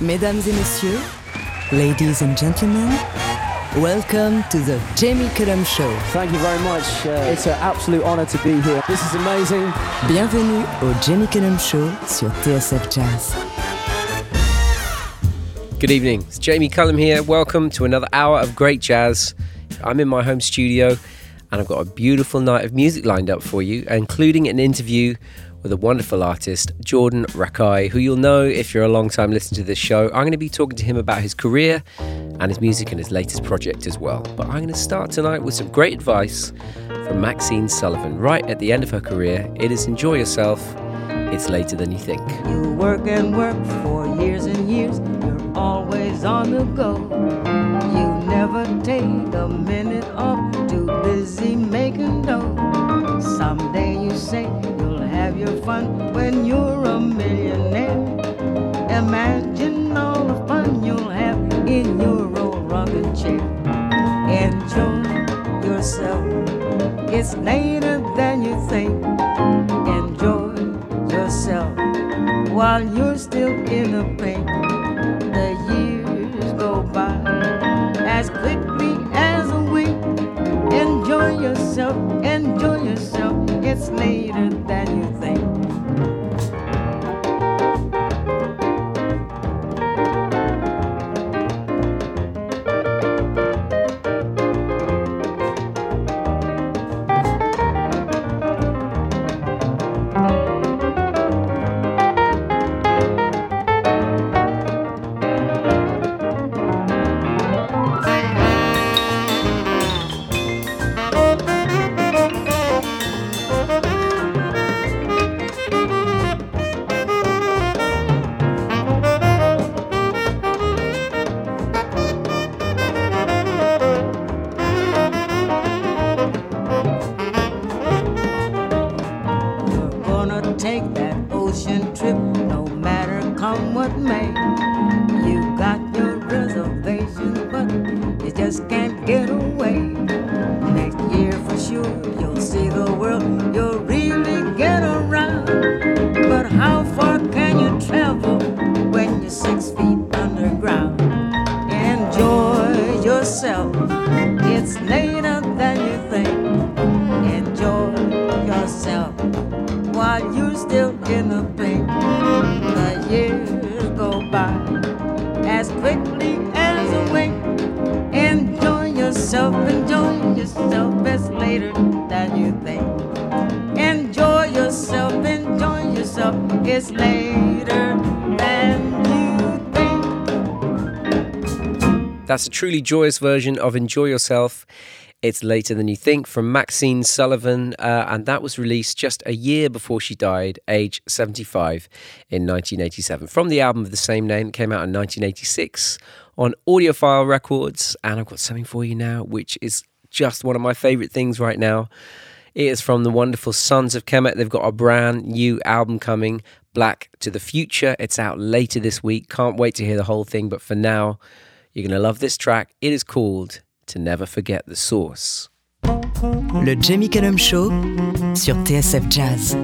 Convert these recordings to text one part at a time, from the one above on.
Mesdames et messieurs, ladies and gentlemen, welcome to the Jamie Cullum Show. Thank you very much. Uh, it's an absolute honor to be here. This is amazing. Bienvenue au Jamie Cullum Show sur TSF Jazz. Good evening. It's Jamie Cullum here. Welcome to another hour of great jazz. I'm in my home studio and I've got a beautiful night of music lined up for you, including an interview with a wonderful artist, Jordan Rakei, who you'll know if you're a long time listener to this show. I'm going to be talking to him about his career and his music and his latest project as well. But I'm going to start tonight with some great advice from Maxine Sullivan. Right at the end of her career, it is enjoy yourself. It's later than you think. You work and work for years and years. You're always on the go. You never take a minute off. Too busy making when you're a millionaire. Imagine all the fun you'll have in your old rocking chair. Enjoy yourself. It's later than you think. Enjoy yourself while you're still in the pain. The years go by as quickly as a wink. Enjoy yourself, enjoy yourself. It's later than you That's truly joyous version of Enjoy Yourself. It's later than you think from Maxine Sullivan, uh, and that was released just a year before she died, age 75, in 1987. From the album of the same name, it came out in 1986 on Audiophile Records. And I've got something for you now, which is just one of my favorite things right now. It is from the wonderful Sons of Kemet. They've got a brand new album coming, Black to the Future. It's out later this week. Can't wait to hear the whole thing, but for now, you're going to love this track. It is called To Never Forget the Source. Le Jamie Cullum Show sur TSF Jazz.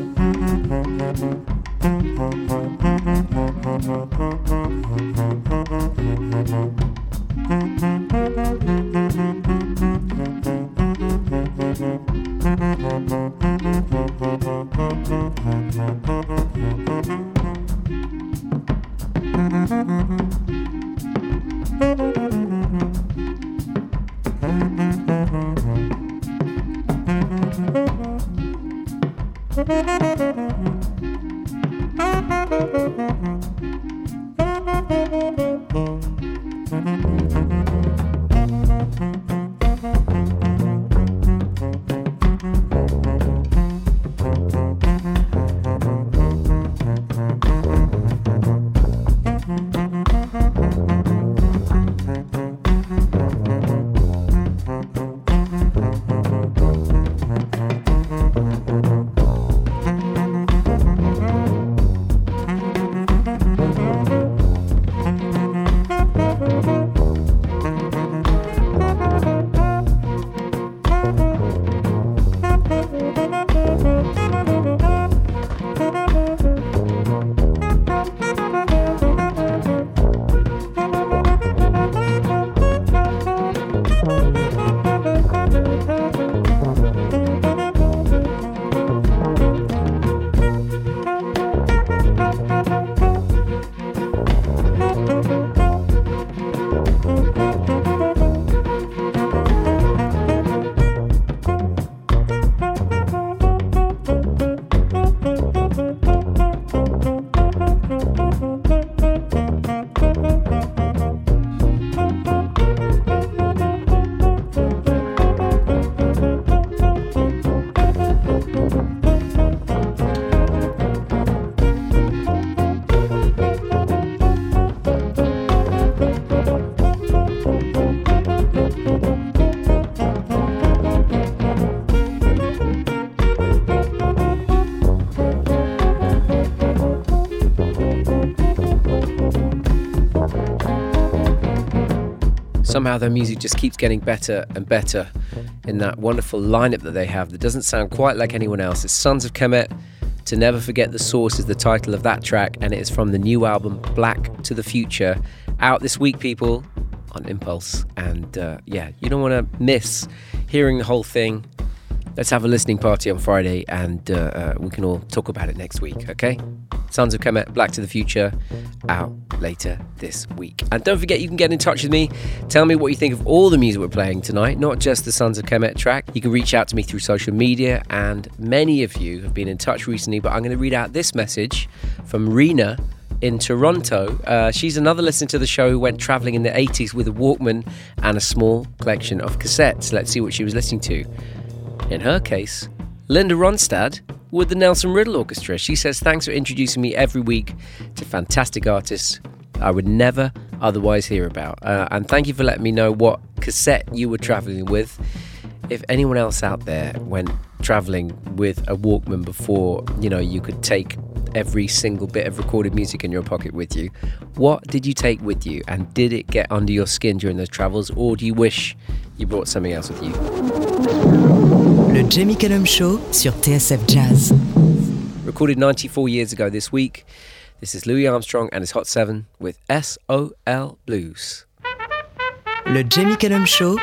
Somehow their music just keeps getting better and better in that wonderful lineup that they have that doesn't sound quite like anyone else. It's Sons of Kemet. To Never Forget the Source is the title of that track, and it is from the new album Black to the Future, out this week, people, on Impulse. And uh, yeah, you don't want to miss hearing the whole thing. Let's have a listening party on Friday, and uh, uh, we can all talk about it next week, okay? Sons of Kemet, Black to the Future, out later this week. And don't forget, you can get in touch with me. Tell me what you think of all the music we're playing tonight, not just the Sons of Kemet track. You can reach out to me through social media, and many of you have been in touch recently. But I'm going to read out this message from Rena in Toronto. Uh, she's another listener to the show who went traveling in the 80s with a Walkman and a small collection of cassettes. Let's see what she was listening to. In her case, Linda Ronstadt with the Nelson Riddle Orchestra. She says, Thanks for introducing me every week to fantastic artists I would never otherwise hear about. Uh, and thank you for letting me know what cassette you were traveling with. If anyone else out there went traveling with a Walkman before, you know, you could take every single bit of recorded music in your pocket with you, what did you take with you? And did it get under your skin during those travels? Or do you wish you brought something else with you? Le Jamie Cullum Show sur TSF Jazz. Recorded 94 years ago this week. This is Louis Armstrong and his Hot 7 with SOL Blues. Le Jamie Cullum Show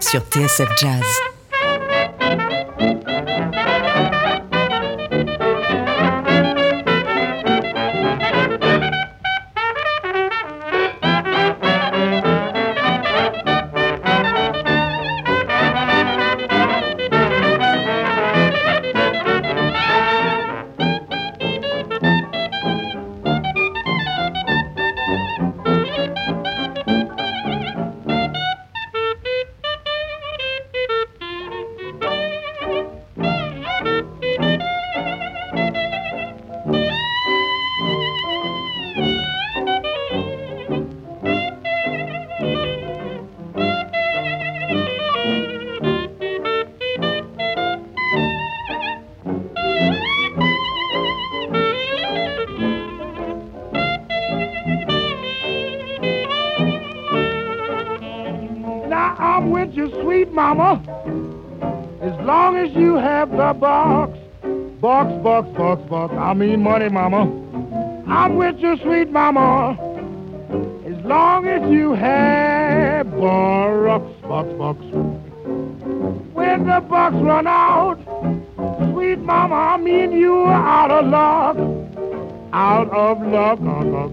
sur TSF Jazz. Money, mama. I'm with you, sweet mama. As long as you have bucks, bucks, bucks. When the bucks run out, sweet mama, I mean you are out of luck. Out of luck, uh, luck.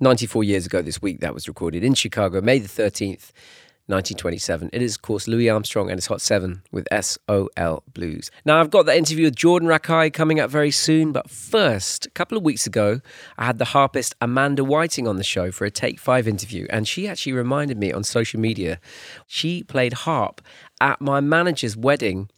94 years ago this week, that was recorded in Chicago, May the 13th, 1927. It is, of course, Louis Armstrong and his Hot 7 with SOL Blues. Now, I've got the interview with Jordan Rakei coming up very soon, but first, a couple of weeks ago, I had the harpist Amanda Whiting on the show for a Take 5 interview, and she actually reminded me on social media she played harp at my manager's wedding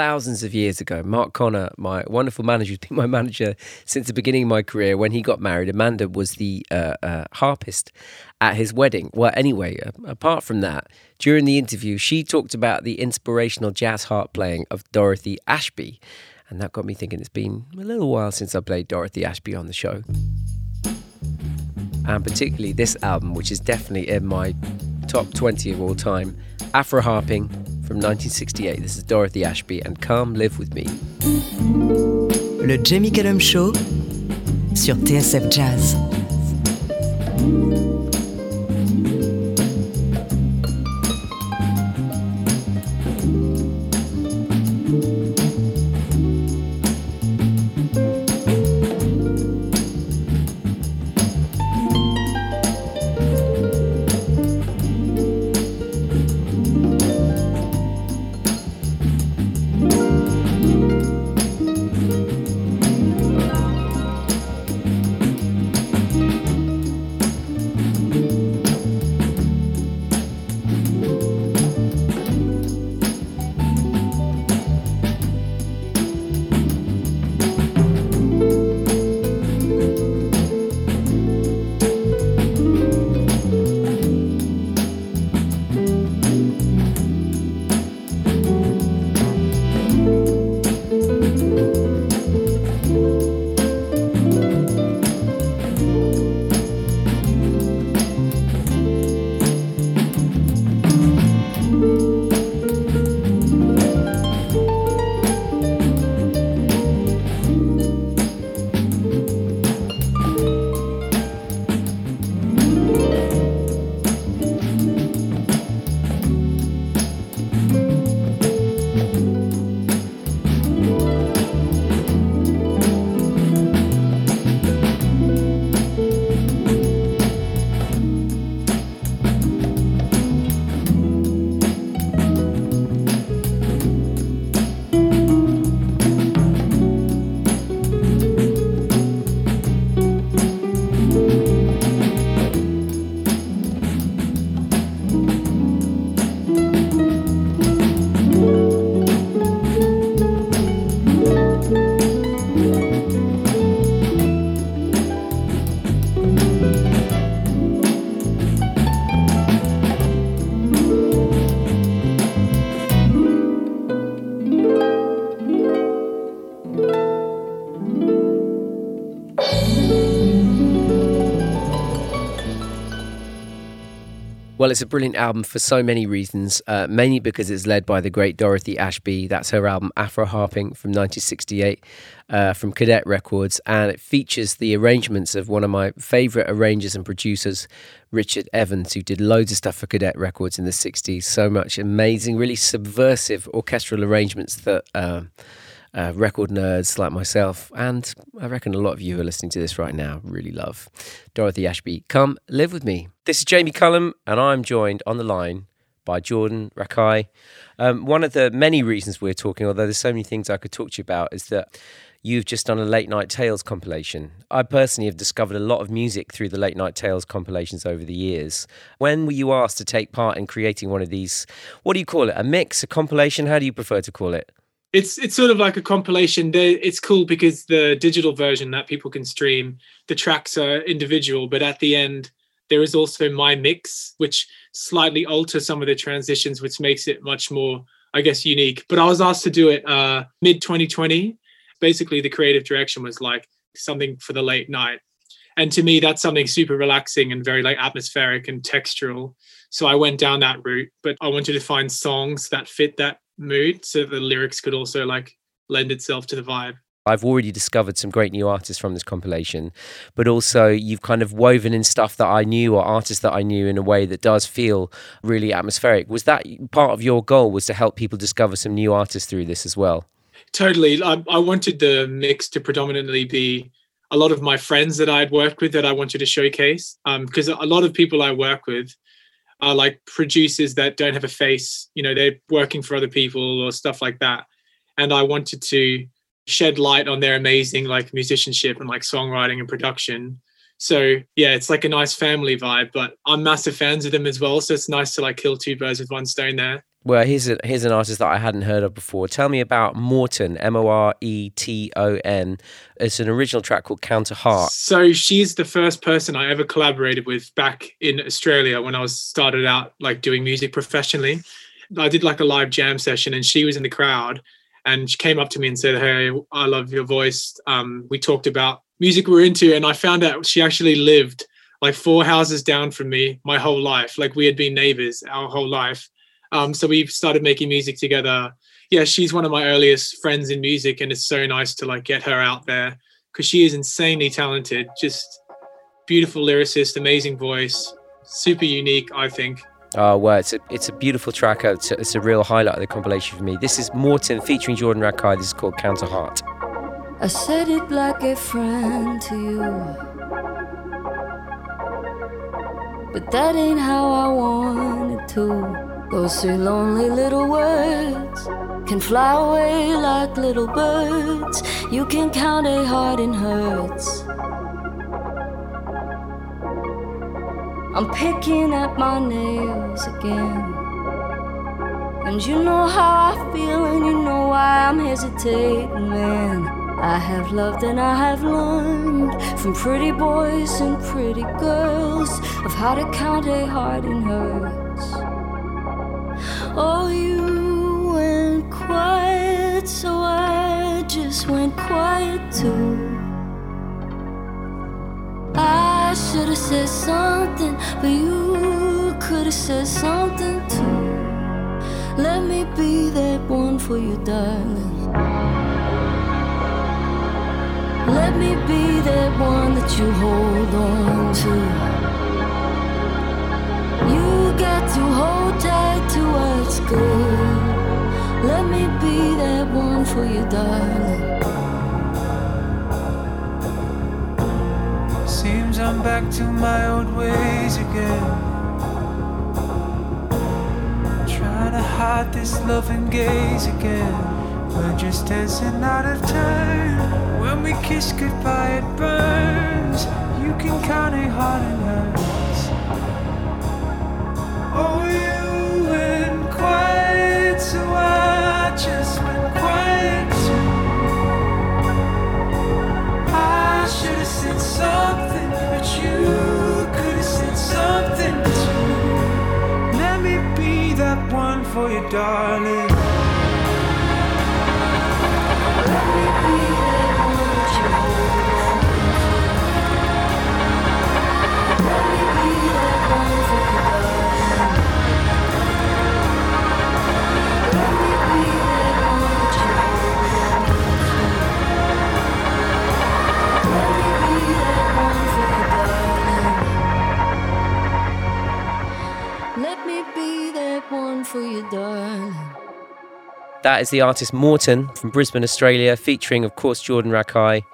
thousands of years ago. Mark Connor, my wonderful manager, my manager since the beginning of my career. When he got married, Amanda was the uh, uh, harpist at his wedding. Well, anyway, apart from that, during the interview, she talked about the inspirational jazz harp playing of Dorothy Ashby. And that got me thinking it's been a little while since I played Dorothy Ashby on the show. And particularly this album, which is definitely in my top 20 of all time Afro Harping from 1968. This is Dorothy Ashby and Come Live With Me. Le Jamie Cullum Show sur TSF Jazz. Well, it's a brilliant album for so many reasons, uh, mainly because it's led by the great Dorothy Ashby. That's her album Afro Harping from 1968 uh, from Cadet Records, and it features the arrangements of one of my favourite arrangers and producers, Richard Evans, who did loads of stuff for Cadet Records in the 60s. So much amazing, really subversive orchestral arrangements that. Uh, uh, record nerds like myself, and I reckon a lot of you who are listening to this right now really love Dorothy Ashby. Come live with me. This is Jamie Cullum, and I'm joined on the line by Jordan Rakei. Um, one of the many reasons we're talking, although there's so many things I could talk to you about, is that you've just done a Late Night Tales compilation. I personally have discovered a lot of music through the Late Night Tales compilations over the years. When were you asked to take part in creating one of these? What do you call it? A mix, a compilation? How do you prefer to call it? It's it's sort of like a compilation. It's cool because the digital version that people can stream, the tracks are individual, but at the end there is also my mix, which slightly alters some of the transitions, which makes it much more, I guess, unique. But I was asked to do it uh, mid 2020. Basically, the creative direction was like something for the late night, and to me, that's something super relaxing and very like atmospheric and textural. So I went down that route, but I wanted to find songs that fit that mood so the lyrics could also like lend itself to the vibe. I've already discovered some great new artists from this compilation, but also you've kind of woven in stuff that I knew or artists that I knew in a way that does feel really atmospheric. Was that part of your goal? Was to help people discover some new artists through this as well? Totally. I, I wanted the mix to predominantly be a lot of my friends that I'd worked with that I wanted to showcase. Because um, a lot of people I work with are like producers that don't have a face you know they're working for other people or stuff like that. And i wanted to shed light on their amazing like musicianship and like songwriting and production. So yeah it's like a nice family vibe but i'm massive fans of them as well so it's nice to like kill two birds with one stone there Well, here's a, here's an artist that I hadn't heard of before. Tell me about Moreton, M O R E T O N. It's an original track called Count A Heart. So she's the first person I ever collaborated with back in Australia when I was started out like doing music professionally. I did like a live jam session and she was in the crowd and she came up to me and said, "Hey, I love your voice." Um, we talked about music we're into, and I found out she actually lived like four houses down from me my whole life. Like we had been neighbors our whole life. Um, so we've started making music together. Yeah, she's one of my earliest friends in music, and it's so nice to like get her out there because she is insanely talented. Just beautiful lyricist, amazing voice, super unique. I think. Oh, well, it's a, it's a beautiful track. It's a, it's a real highlight of the compilation for me. This is Moreton featuring Jordan Rakei. This is called Count A Heart. I said it like a friend to you. But that ain't how I wanted to. Those three lonely little words can fly away like little birds. You can count a heart in hurts. I'm picking at my nails again. And you know how I feel, and you know why I'm hesitating, man. I have loved and I have learned from pretty boys and pretty girls of how to count a heart in hurts. Oh, you went quiet, so I just went quiet too. I should have said something, but you could have said something too. Let me be that one for you, darling. Let me be that one that you hold on to to hold tight to what's good. Let me be that one for you, darling. Seems I'm back to my old ways again. Trying to hide this loving gaze again. We're just dancing out of time. When we kiss goodbye, it burns. You can count a heart Let me be that one for you, darling. For you, darling. That is the artist Moreton from Brisbane, Australia, featuring, of course, Jordan Rakei,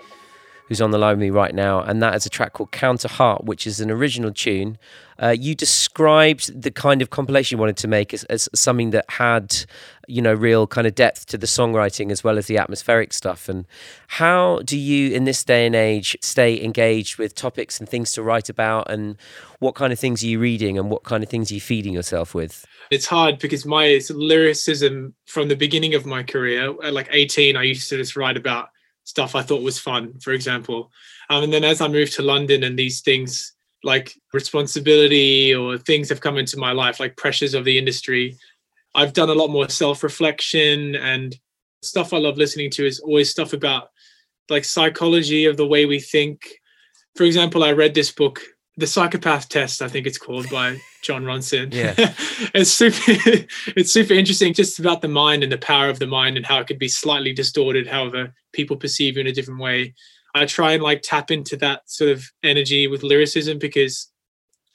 who's on the line with me right now. And that is a track called Count A Heart, which is an original tune. Uh, you described the kind of compilation you wanted to make as, as something that had, you know, real kind of depth to the songwriting as well as the atmospheric stuff. And how do you, in this day and age, stay engaged with topics and things to write about? And what kind of things are you reading and what kind of things are you feeding yourself with? It's hard because my lyricism from the beginning of my career, at like 18, I used to just write about stuff I thought was fun, for example. Um, and then as I moved to London and these things like responsibility or things have come into my life, like pressures of the industry, I've done a lot more self reflection and stuff I love listening to is always stuff about like psychology of the way we think. For example, I read this book, The Psychopath Test, I think it's called by Jon Ronson. Yeah. it's super it's super interesting just about the mind and the power of the mind and how it could be slightly distorted, however people perceive you in a different way. I try and like tap into that sort of energy with lyricism because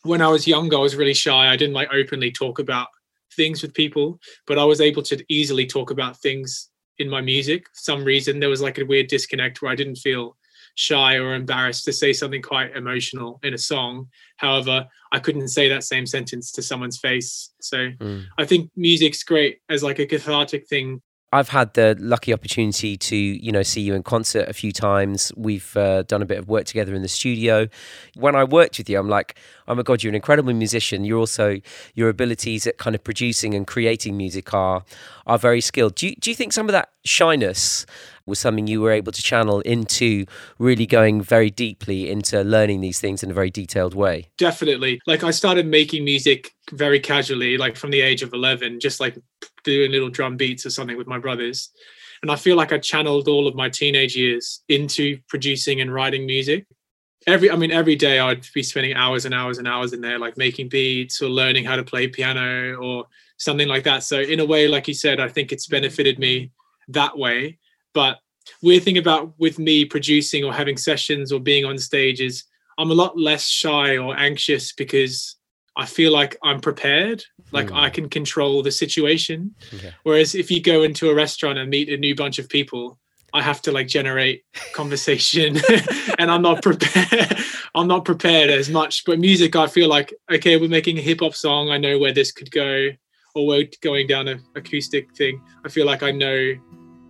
when I was younger, I was really shy. I didn't like openly talk about things with people, but I was able to easily talk about things in my music. For some reason there was like a weird disconnect where I didn't feel shy or embarrassed to say something quite emotional in a song. However, I couldn't say that same sentence to someone's face. So mm. I think music's great as like a cathartic thing I've had the lucky opportunity to, you know, see you in concert a few times. We've uh, done a bit of work together in the studio. When I worked with you, I'm like, oh my god, you're an incredible musician. You're also your abilities at kind of producing and creating music are are very skilled. Do you, do you think some of that shyness was something you were able to channel into really going very deeply into learning these things in a very detailed way? Definitely. Like I started making music very casually, like from the age of 11, just like doing little drum beats or something with my brothers. And I feel like I channeled all of my teenage years into producing and writing music. Every, I mean, every day I'd be spending hours and hours and hours in there, like making beats or learning how to play piano or something like that. So, in a way, like you said, I think it's benefited me that way. But weird thing about with me producing or having sessions or being on stage is I'm a lot less shy or anxious because I feel like I'm prepared, like mm. I can control the situation. Okay. Whereas if you go into a restaurant and meet a new bunch of people, I have to like generate conversation and I'm not prepared. I'm not prepared as much. But music, I feel like, okay, we're making a hip hop song. I know where this could go, or we're going down an acoustic thing. I feel like I know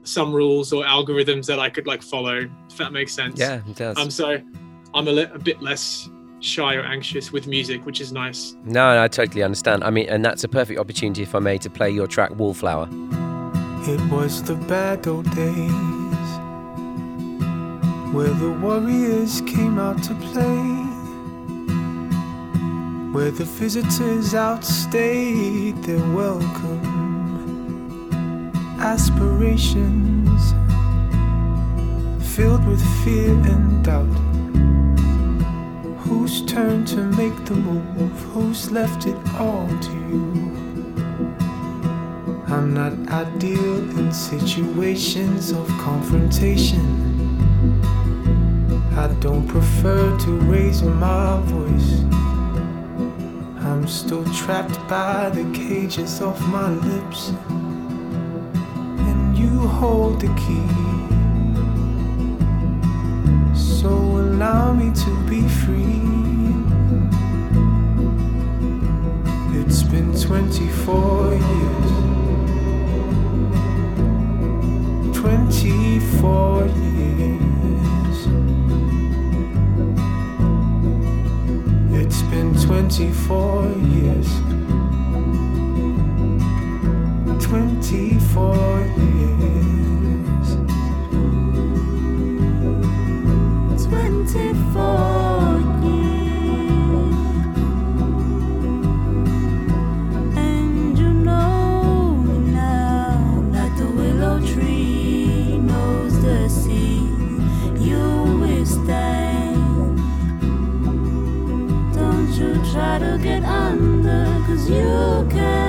some rules or algorithms that I could like follow, if that makes sense. Yeah, it does. Um, so I'm a, li- a bit less shy or anxious with music, which is nice. No, no, I totally understand. I mean, and that's a perfect opportunity, if I may, to play your track Wallflower. It was the bad old days where the warriors came out to play, where the visitors outstayed their welcome. Aspirations filled with fear and doubt Whose turn to make the move? Who's left it all to you? I'm not ideal in situations of confrontation. I don't prefer to raise my voice. I'm still trapped by the cages of my lips. Hold the key. So allow me to be free. It's been 24 years. 24 years. It's been 24 years. 24 years. 24 years, and you know now that the willow tree knows the sea. You will stand. Don't you try to get under because you can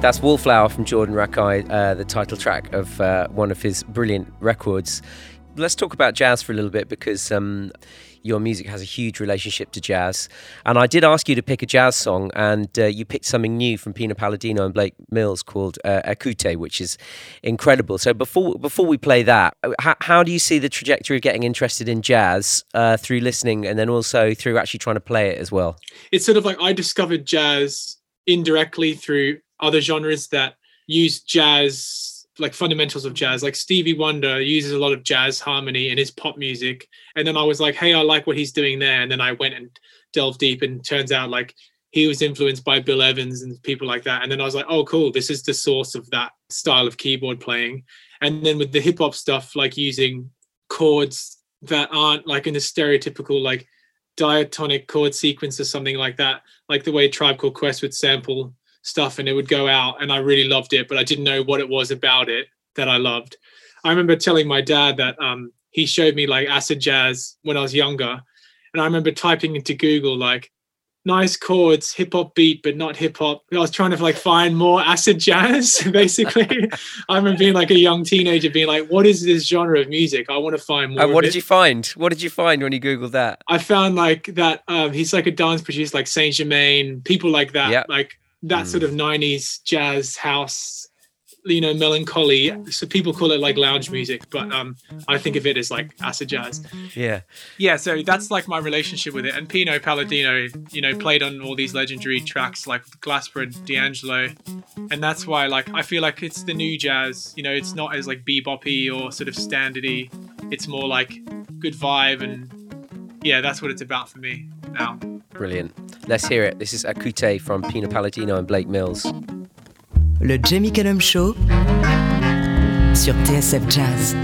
That's Wallflower from Jordan Rakei, uh, the title track of uh, one of his brilliant records. Let's talk about jazz for a little bit because um, your music has a huge relationship to jazz. And I did ask you to pick a jazz song, and uh, you picked something new from Pino Palladino and Blake Mills called uh, which is incredible. So before before we play that, how, how do you see the trajectory of getting interested in jazz uh, through listening and then also through actually trying to play it as well? It's sort of like I discovered jazz indirectly through other genres that use jazz like fundamentals of jazz. Like Stevie Wonder uses a lot of jazz harmony in his pop music. And then I was like, hey, I like what he's doing there. And then I went and delved deep and turns out like he was influenced by Bill Evans and people like that. And then I was like, oh, cool, this is the source of that style of keyboard playing. And then with the hip hop stuff, like using chords that aren't like in the stereotypical like diatonic chord sequence or something like that, like the way Tribe Called Quest would sample stuff and it would go out and I really loved it, but I didn't know what it was about it that I loved. I remember telling my dad that um, he showed me like acid jazz when I was younger. And I remember typing into Google like nice chords, hip hop beat, but not hip hop. I was trying to like find more acid jazz. Basically, I remember being like a young teenager, being like, "What is this genre of music? I want to find more." And what did it." you find? What did you find when you googled that? I found like that. Um, he's like a dance producer, like Saint Germain, people like that, Yeah. like that sort of '90s jazz house, you know, melancholy. So people call it like lounge music, but um, I think of it as like acid jazz. Yeah. Yeah, so that's like my relationship with it. And Pino Palladino, you know, played on all these legendary tracks like Glasper and D'Angelo. And that's why like I feel like it's the new jazz. You know, it's not as like beboppy or sort of standardy. It's more like good vibe and yeah, that's what it's about for me now. Brilliant. Let's hear it. This is Ékute from Pino Palladino and Blake Mills. Le Jamie Cullum Show sur TSF Jazz.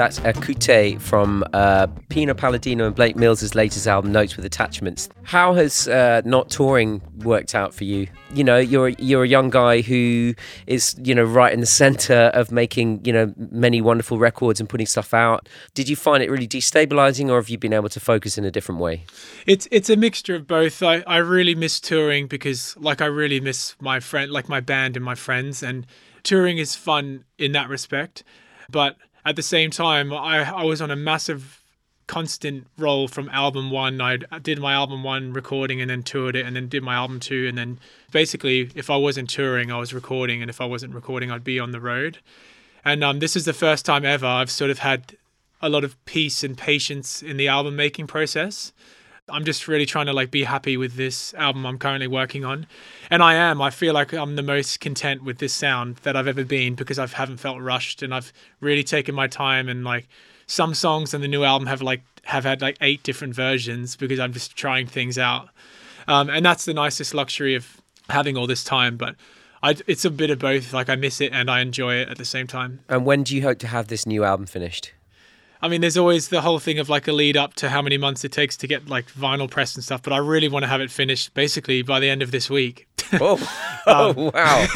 That's Ékute from uh, Pino Palladino and Blake Mills' latest album, Notes with Attachments. How has uh, not touring worked out for you? You know, you're you're a young guy who is you know right in the center of making you know many wonderful records and putting stuff out. Did you find it really destabilizing, or have you been able to focus in a different way? It's it's a mixture of both. I, I really miss touring because like I really miss my friend like my band and my friends and touring is fun in that respect. But at the same time I, I was on a massive constant roll from album one. I did my album one recording and then toured it and then did my album two and then basically if I wasn't touring I was recording and if I wasn't recording I'd be on the road. And um, this is the first time ever I've sort of had a lot of peace and patience in the album making process. I'm just really trying to like be happy with this album I'm currently working on. And I am. I feel like I'm the most content with this sound that I've ever been because I haven't felt rushed and I've really taken my time and like some songs on the new album have like have had like eight different versions because I'm just trying things out. Um, and that's the nicest luxury of having all this time, but I, it's a bit of both. Like I miss it and I enjoy it at the same time. And when do you hope to have this new album finished? I mean, there's always the whole thing of like a lead up to how many months it takes to get like vinyl pressed and stuff. But I really want to have it finished basically by the end of this week. Oh, oh wow!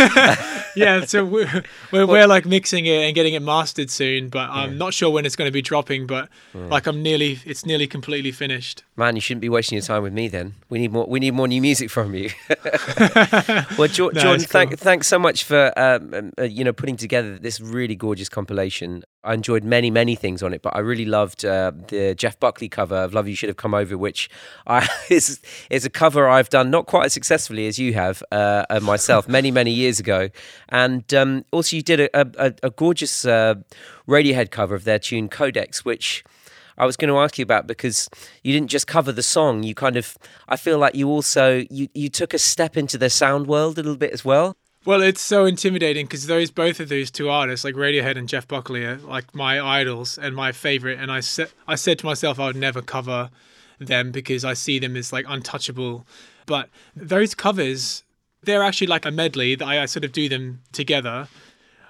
yeah, so we're, we're, we're like mixing it and getting it mastered soon, but I'm not sure when it's going to be dropping. But like I'm nearly, it's nearly completely finished. Man, you shouldn't be wasting your time with me then. We need more. We need more new music from you. well, jo- No, Jordan, it's thank, thanks so much for um, um, uh, you know putting together this really gorgeous compilation. I enjoyed many many things on it, but I really loved uh, the Jeff Buckley cover of "Love You Should Have Come Over," which I, is is a cover I've done not quite as successfully as you have uh, uh, myself many many years ago. And um, also, you did a, a, a gorgeous uh, Radiohead cover of their tune "Codex," which. I was going to ask you about because you didn't just cover the song. You kind of, I feel like you also you you took a step into the sound world a little bit as well. Well, it's so intimidating because those both of those two artists, like Radiohead and Jeff Buckley, are like my idols and my favorite. And I said, I said to myself, I would never cover them because I see them as like untouchable. But those covers, they're actually like a medley that I, I sort of do them together.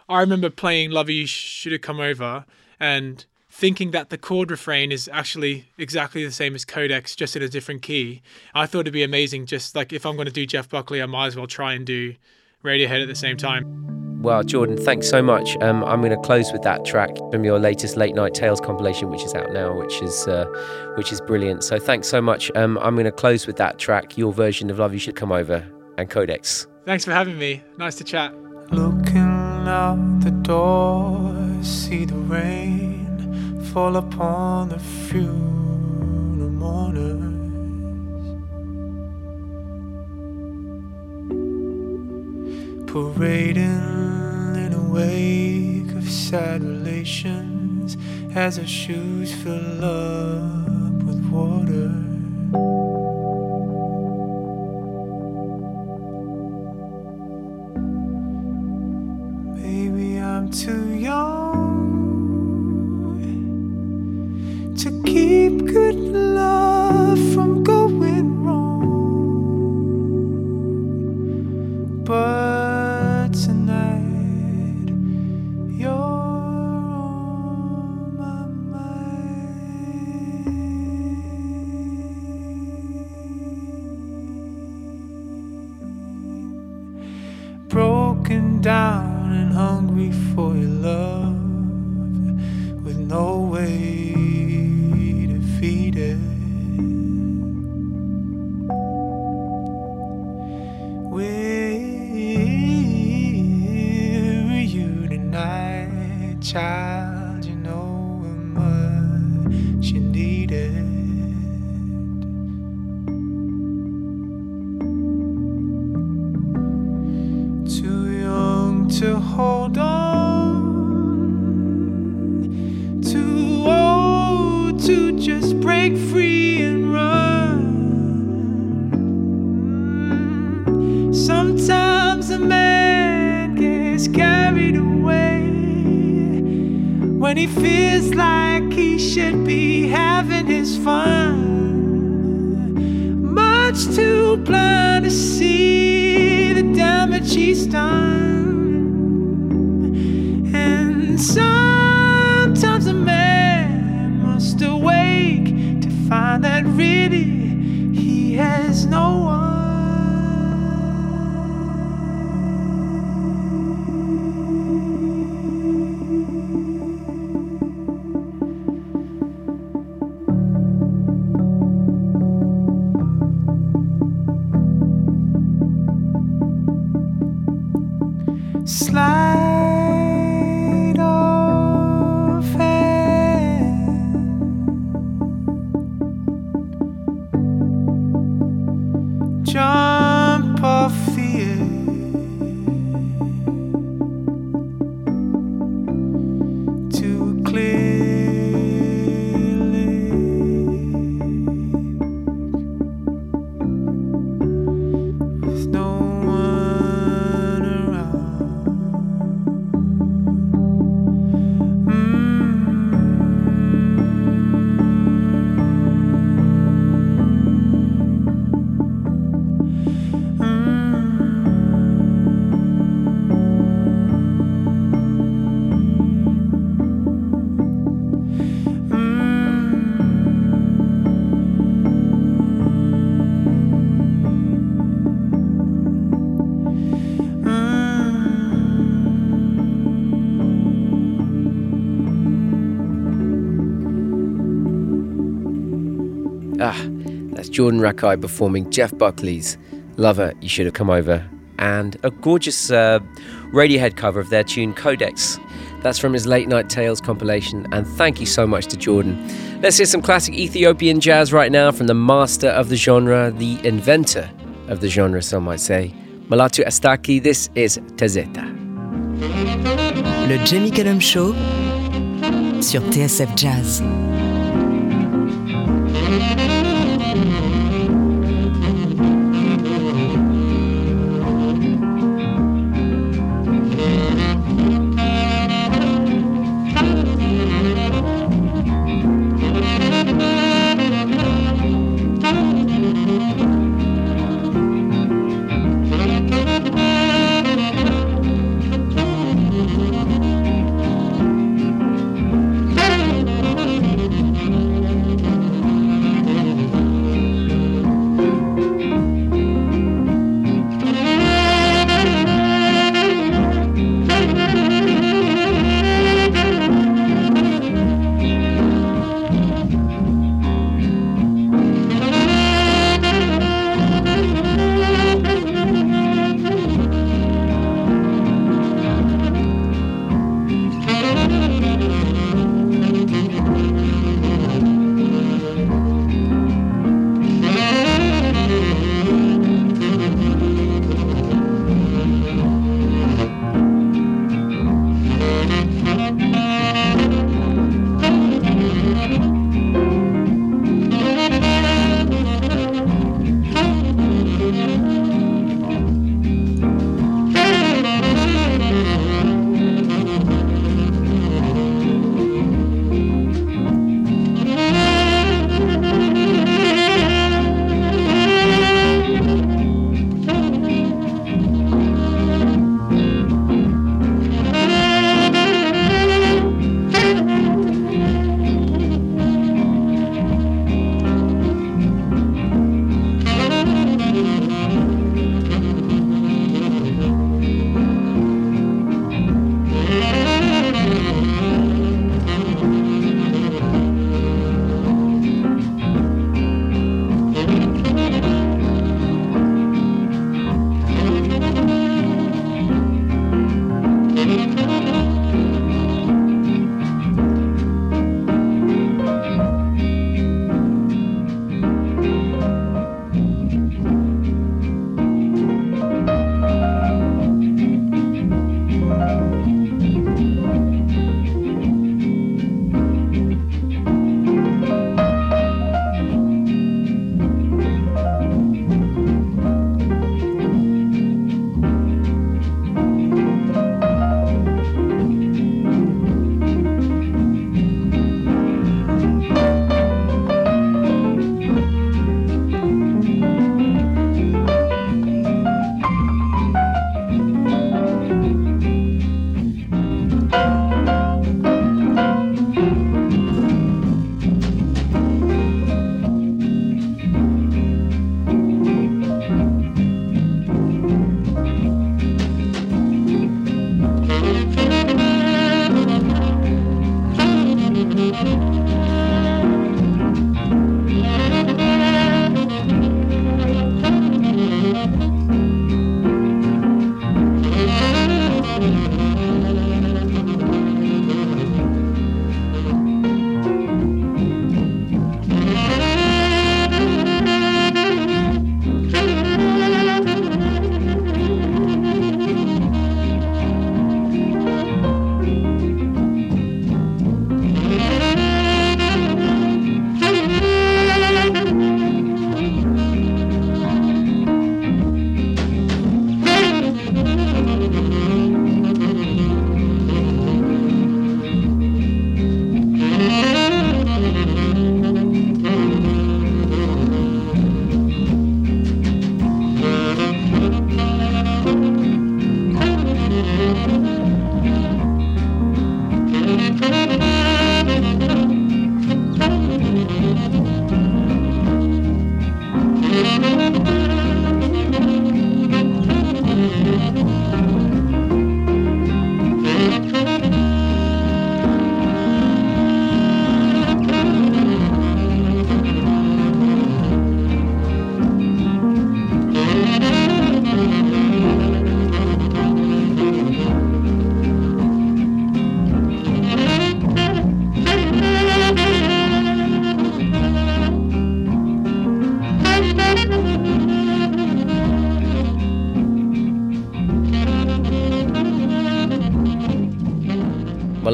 I remember playing "Love You Should Have Come Over" and thinking that the chord refrain is actually exactly the same as Codex, just in a different key. I thought it'd be amazing. Just like if I'm going to do Jeff Buckley, I might as well try and do Radiohead at the same time. Well, Jordan, thanks so much. Um, I'm going to close with that track from your latest Late Night Tales compilation, which is out now, which is uh, which is brilliant. So thanks so much. Um, I'm going to close with that track, your version of Love You Should Come Over, and Codex. Thanks for having me. Nice to chat. Looking out the door, see the rain fall upon the funeral mourners. Parading in a wake of sad relations as our shoes fill up that really he has no one. Jordan Rakei performing Jeff Buckley's Lover, You Should Have Come Over, and a gorgeous uh, Radiohead cover of their tune Codex. That's from his Late Night Tales compilation, and thank you so much to Jordan. Let's hear some classic Ethiopian jazz right now from the master of the genre, the inventor of the genre, some might say. Mulatu Astatke, this is Tezeta. Le Jamie Cullum Show sur TSF Jazz.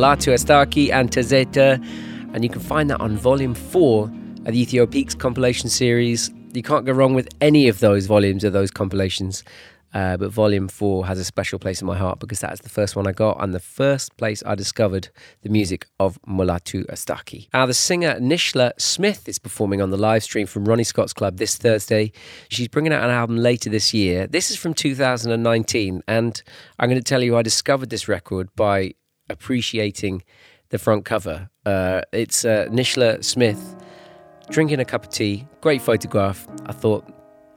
Mulatu Astatke and Tezeta, and you can find that on volume four of the Ethiopiques compilation series. You can't go wrong with any of those volumes of those compilations. Uh, but volume four has a special place in my heart because that's the first one I got and the first place I discovered the music of Mulatu Astatke. Now, the singer Nishla Smith is performing on the live stream from Ronnie Scott's Club this Thursday. She's bringing out an album later this year. This is from 2019, and I'm going to tell you I discovered this record by appreciating the front cover. Uh, it's uh, Nishla Smith drinking a cup of tea, great photograph. I thought,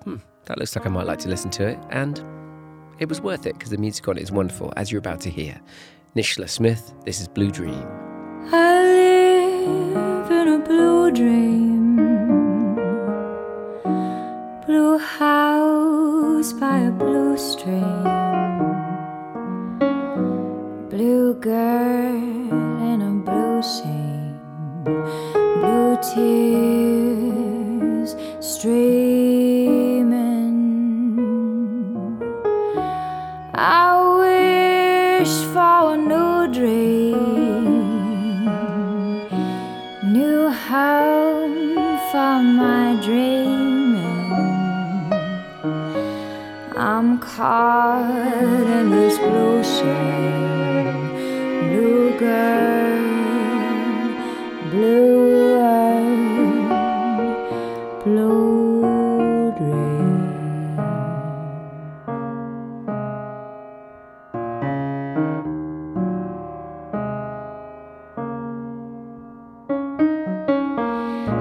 hmm, that looks like I might like to listen to it. And it was worth it because the music on it is wonderful, as you're about to hear. Nishla Smith, this is Blue Dream. I live in a blue dream, blue house by a blue stream, blue girl in a blue scene, blue tears streaming. I wish for a new dream, new home for my dreaming. I'm caught in this blue shade, blue girl, blue earth, blue dream.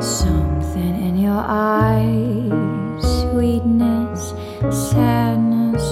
Something in your eyes, sweetness, sadness.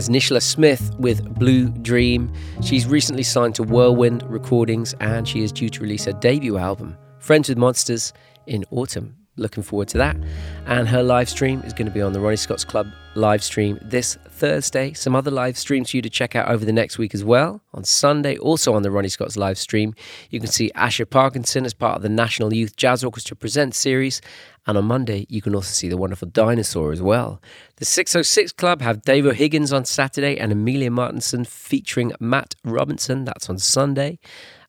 Is Nishla Smith with Blue Dream. She's recently signed to Whirlwind Recordings and she is due to release her debut album, Friends with Monsters, in autumn. Looking forward to that. And her live stream is going to be on the Ronnie Scott's Club live stream this Thursday. Some other live streams for you to check out over the next week as well. On Sunday, also on the Ronnie Scott's live stream, you can see Asher Parkinson as part of the National Youth Jazz Orchestra Presents series. And on Monday, you can also see the wonderful Dinosaur as well. The 606 Club have Dave O'Higgins on Saturday and Amelia Martinson featuring Matt Robinson. That's on Sunday.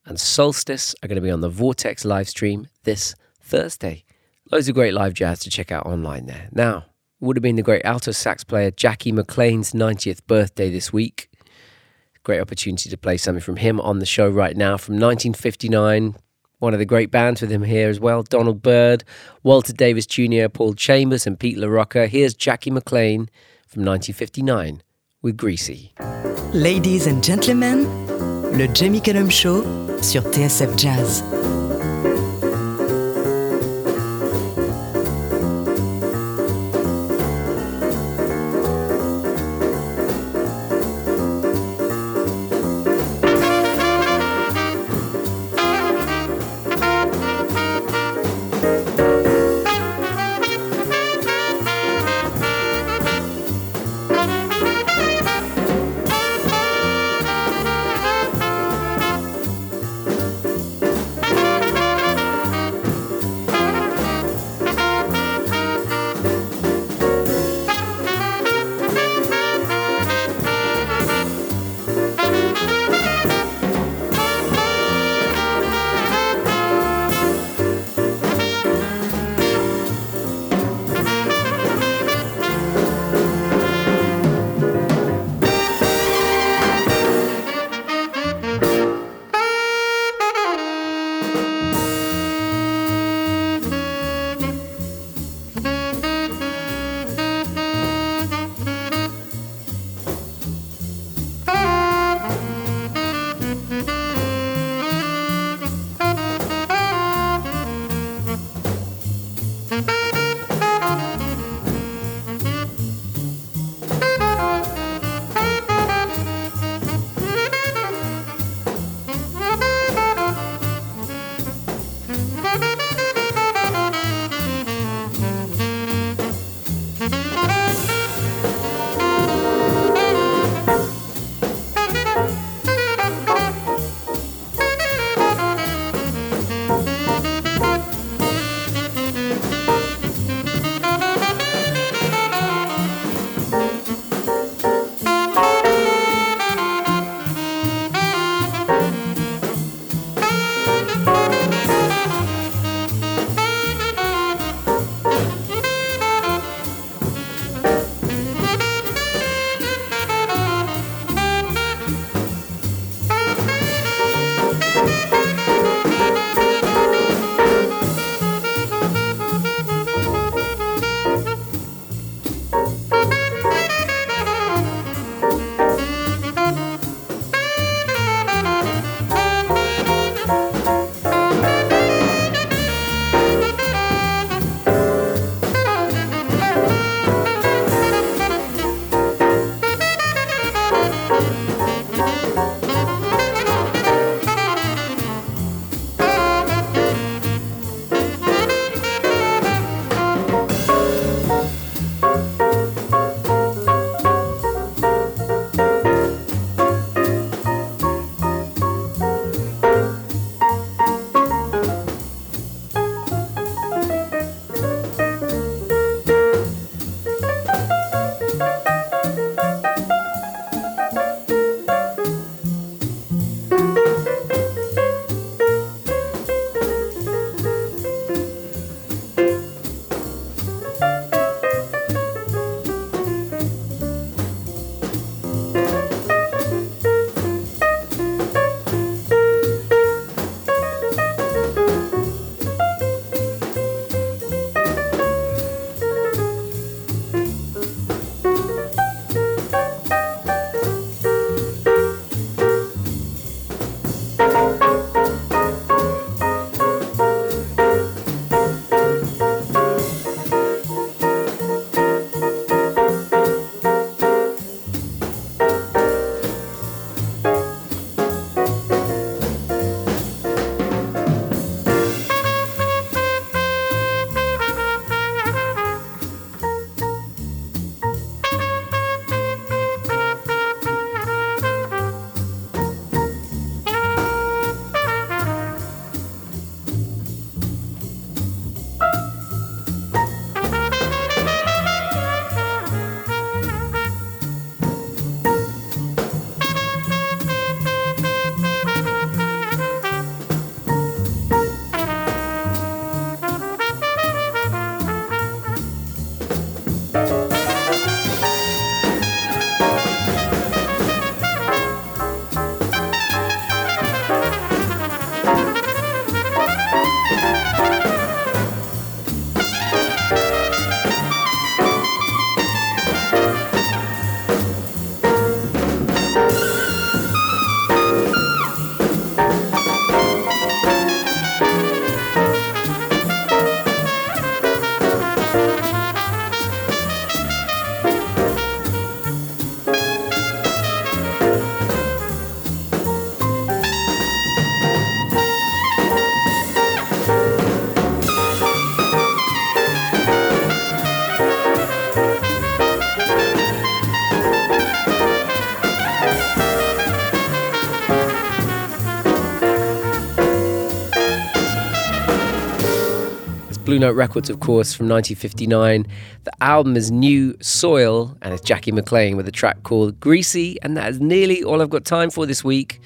And Solstice are going to be on the Vortex live stream this Thursday. Loads of great live jazz to check out online there. Now, would have been the great alto sax player Jackie McLean's 90th birthday this week. Great opportunity to play something from him on the show right now from 1959. One of the great bands with him here as well Donald Byrd, Walter Davis Jr., Paul Chambers, and Pete La Roca. Here's Jackie McLean from 1959 with Greasy. Ladies and gentlemen, le Jamie Cullum Show sur TSF Jazz. Blue Note Records, of course, from 1959. The album is New Soil, and it's Jackie McLean with a track called Greasy, and that is nearly all I've got time for this week.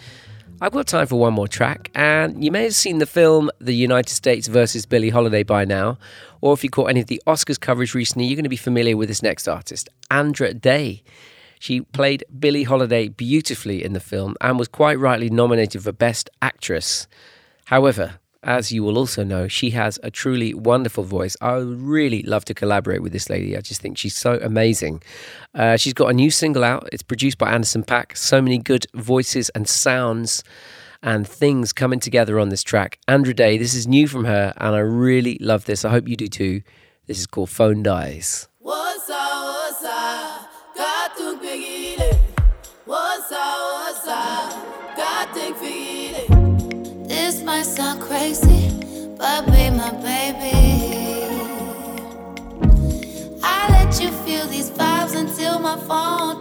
I've got time for one more track, and you may have seen the film The United States versus Billie Holiday by now, or if you caught any of the Oscars coverage recently, you're going to be familiar with this next artist, Andra Day. She played Billie Holiday beautifully in the film and was quite rightly nominated for Best Actress. However, as you will also know, she has a truly wonderful voice. I really love to collaborate with this lady. I just think she's so amazing. Uh, she's got a new single out. It's produced by Anderson .Paak. So many good voices and sounds and things coming together on this track. Andra Day, this is new from her, and I really love this. I hope you do too. This is called Phone Dies. Sound crazy, but be my baby. I let you feel these vibes until my phone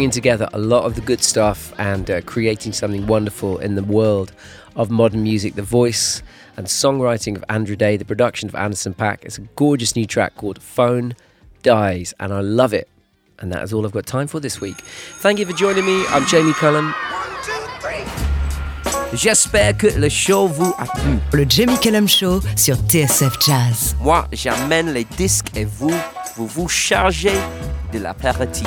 bringing together a lot of the good stuff and uh, creating something wonderful in the world of modern music. The voice and songwriting of Andra Day, the production of Anderson .Paak. It's a gorgeous new track called Phone Dies, and I love it. And that is all I've got time for this week. Thank you for joining me. I'm Jamie Cullum. J'espère que le show vous a plu. Le Jamie Cullum Show sur TSF Jazz. Moi, j'amène les disques et vous, vous vous chargez de l'apéritif.